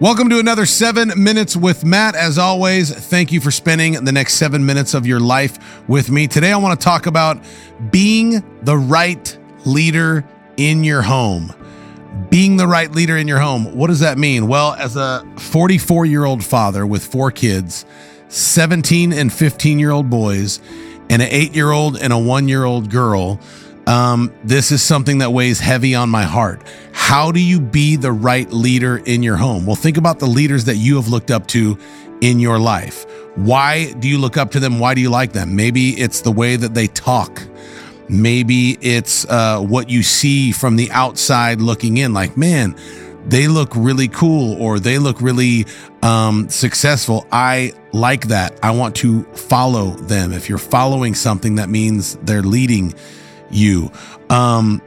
Welcome to another seven minutes with Matt. As always, thank you for spending the next seven minutes of your life with me. Today, I want to talk about being the right leader in your home. Being the right leader in your home. What does that mean? Well, as a 44 year old father with four kids, 17 and 15 year old boys, and an eight year old and a one year old girl, um, this is something that weighs heavy on my heart. How do you be the right leader in your home? Well, think about the leaders that you have looked up to in your life. Why do you look up to them? Why do you like them? Maybe it's the way that they talk. Maybe it's uh, what you see from the outside looking in, like, man, they look really cool or they look really um, successful. I like that. I want to follow them. If you're following something, that means they're leading you. Um,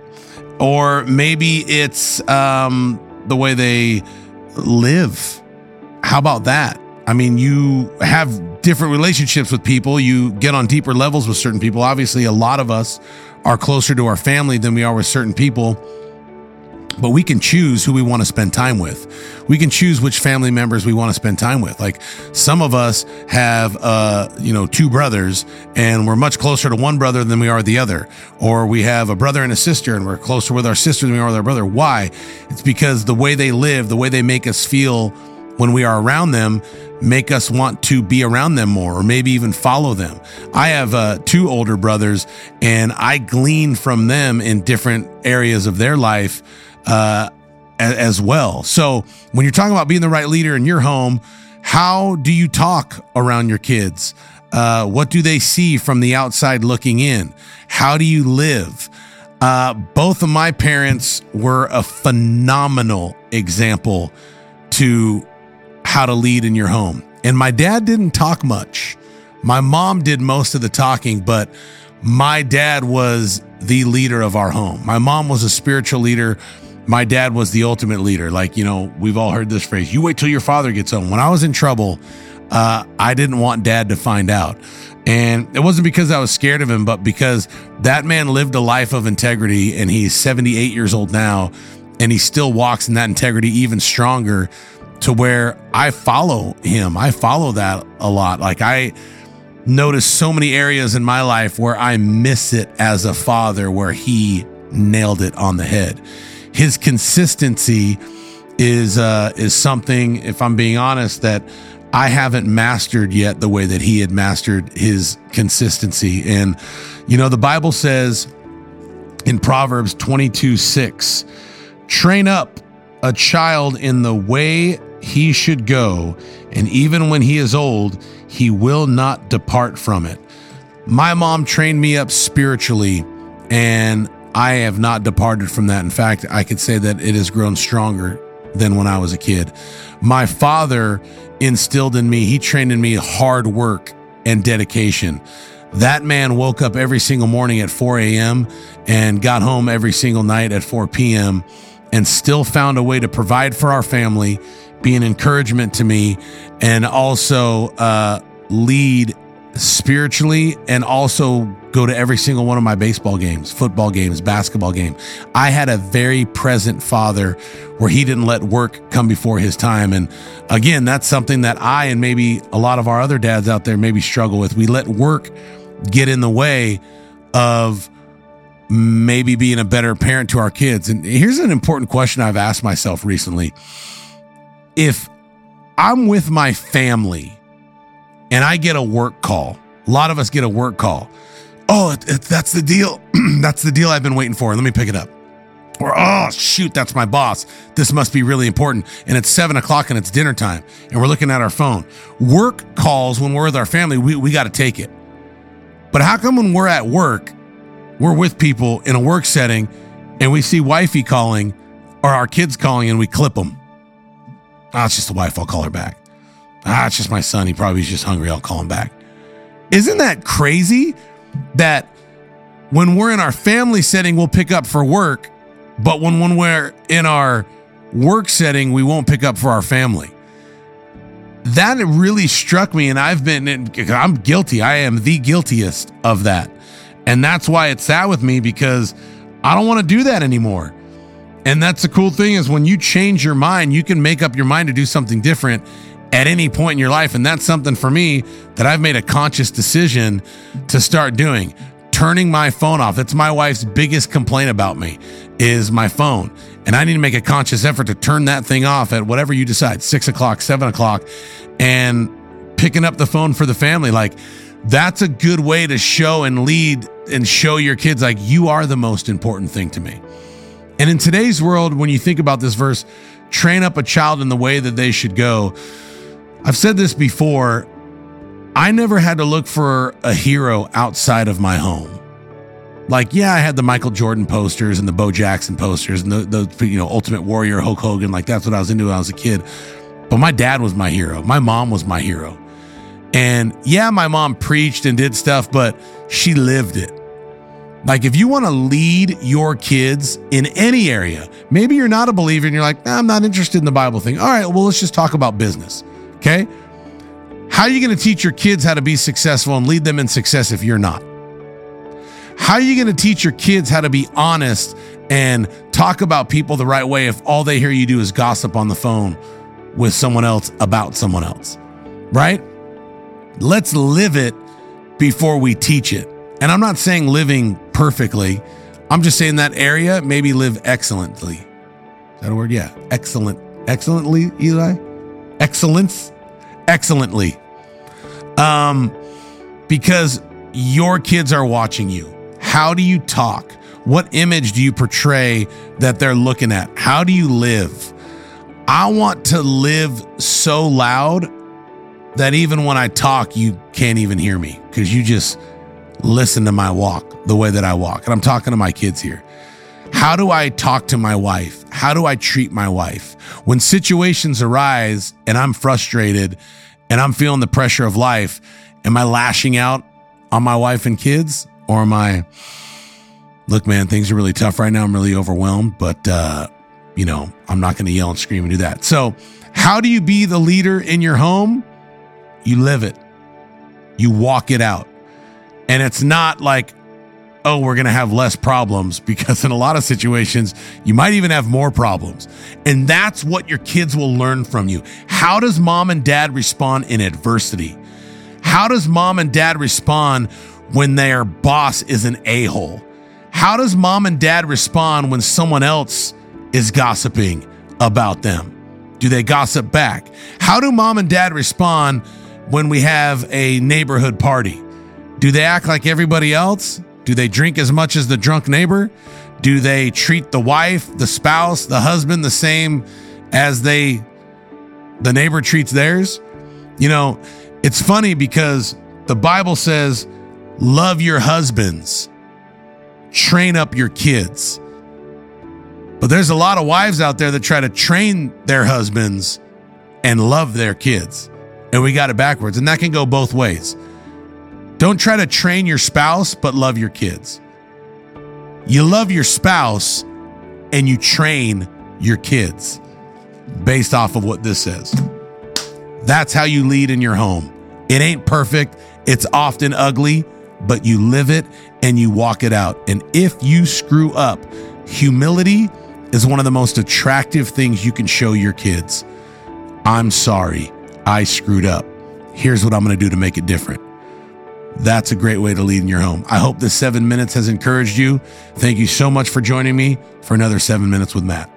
or maybe it's um, the way they live. How about that? I mean, you have different relationships with people, you get on deeper levels with certain people. Obviously, a lot of us are closer to our family than we are with certain people but we can choose who we want to spend time with. We can choose which family members we want to spend time with. Like some of us have, uh, you know, two brothers and we're much closer to one brother than we are the other. Or we have a brother and a sister and we're closer with our sister than we are with our brother. Why? It's because the way they live, the way they make us feel when we are around them make us want to be around them more or maybe even follow them. I have uh, two older brothers and I glean from them in different areas of their life uh, as well. So when you're talking about being the right leader in your home, how do you talk around your kids? Uh, what do they see from the outside looking in? How do you live? Uh, both of my parents were a phenomenal example to how to lead in your home. And my dad didn't talk much. My mom did most of the talking, but my dad was the leader of our home. My mom was a spiritual leader my dad was the ultimate leader. Like, you know, we've all heard this phrase you wait till your father gets home. When I was in trouble, uh, I didn't want dad to find out. And it wasn't because I was scared of him, but because that man lived a life of integrity and he's 78 years old now and he still walks in that integrity even stronger to where I follow him. I follow that a lot. Like I notice so many areas in my life where I miss it as a father where he nailed it on the head his consistency is uh, is something, if I'm being honest, that I haven't mastered yet the way that he had mastered his consistency. And you know, the Bible says in Proverbs 22 6, train up a child in the way he should go, and even when he is old, he will not depart from it. My mom trained me up spiritually, and I have not departed from that. In fact, I could say that it has grown stronger than when I was a kid. My father instilled in me, he trained in me hard work and dedication. That man woke up every single morning at 4 a.m. and got home every single night at 4 p.m. and still found a way to provide for our family, be an encouragement to me, and also uh, lead spiritually and also go to every single one of my baseball games, football games, basketball game. I had a very present father where he didn't let work come before his time. And again, that's something that I and maybe a lot of our other dads out there maybe struggle with. We let work get in the way of maybe being a better parent to our kids. And here's an important question I've asked myself recently. If I'm with my family, and I get a work call. A lot of us get a work call. Oh, it, it, that's the deal. that's the deal I've been waiting for. Let me pick it up. Or, oh, shoot, that's my boss. This must be really important. And it's seven o'clock and it's dinner time and we're looking at our phone. Work calls when we're with our family, we, we got to take it. But how come when we're at work, we're with people in a work setting and we see wifey calling or our kids calling and we clip them? Ah, oh, it's just the wife. I'll call her back. Ah, it's just my son. He probably is just hungry. I'll call him back. Isn't that crazy that when we're in our family setting, we'll pick up for work, but when, when we're in our work setting, we won't pick up for our family? That really struck me, and I've been, I'm guilty. I am the guiltiest of that. And that's why it's sad with me because I don't want to do that anymore. And that's the cool thing is when you change your mind, you can make up your mind to do something different at any point in your life. And that's something for me that I've made a conscious decision to start doing. Turning my phone off. That's my wife's biggest complaint about me is my phone. And I need to make a conscious effort to turn that thing off at whatever you decide, six o'clock, seven o'clock, and picking up the phone for the family. Like that's a good way to show and lead and show your kids like you are the most important thing to me. And in today's world, when you think about this verse, train up a child in the way that they should go. I've said this before. I never had to look for a hero outside of my home. Like, yeah, I had the Michael Jordan posters and the Bo Jackson posters and the, the you know Ultimate Warrior Hulk Hogan. Like that's what I was into when I was a kid. But my dad was my hero. My mom was my hero. And yeah, my mom preached and did stuff, but she lived it. Like, if you want to lead your kids in any area, maybe you're not a believer and you're like, nah, I'm not interested in the Bible thing. All right, well, let's just talk about business. Okay. How are you going to teach your kids how to be successful and lead them in success if you're not? How are you going to teach your kids how to be honest and talk about people the right way if all they hear you do is gossip on the phone with someone else about someone else? Right? Let's live it before we teach it. And I'm not saying living perfectly. I'm just saying that area, maybe live excellently. Is that a word? Yeah. Excellent. Excellently, Eli? Excellence? Excellently. Um, because your kids are watching you. How do you talk? What image do you portray that they're looking at? How do you live? I want to live so loud that even when I talk, you can't even hear me because you just listen to my walk the way that I walk. And I'm talking to my kids here. How do I talk to my wife? How do I treat my wife? When situations arise and I'm frustrated and I'm feeling the pressure of life, am I lashing out on my wife and kids? Or am I, look, man, things are really tough right now. I'm really overwhelmed, but, uh, you know, I'm not going to yell and scream and do that. So, how do you be the leader in your home? You live it, you walk it out. And it's not like, oh, we're going to have less problems because in a lot of situations, you might even have more problems. And that's what your kids will learn from you. How does mom and dad respond in adversity? How does mom and dad respond when their boss is an a hole? How does mom and dad respond when someone else is gossiping about them? Do they gossip back? How do mom and dad respond when we have a neighborhood party? Do they act like everybody else? Do they drink as much as the drunk neighbor? Do they treat the wife, the spouse, the husband the same as they the neighbor treats theirs? You know, it's funny because the Bible says, "Love your husbands. Train up your kids." But there's a lot of wives out there that try to train their husbands and love their kids. And we got it backwards. And that can go both ways. Don't try to train your spouse, but love your kids. You love your spouse and you train your kids based off of what this says. That's how you lead in your home. It ain't perfect, it's often ugly, but you live it and you walk it out. And if you screw up, humility is one of the most attractive things you can show your kids. I'm sorry, I screwed up. Here's what I'm to do to make it different. That's a great way to lead in your home. I hope this seven minutes has encouraged you. Thank you so much for joining me for another seven minutes with Matt.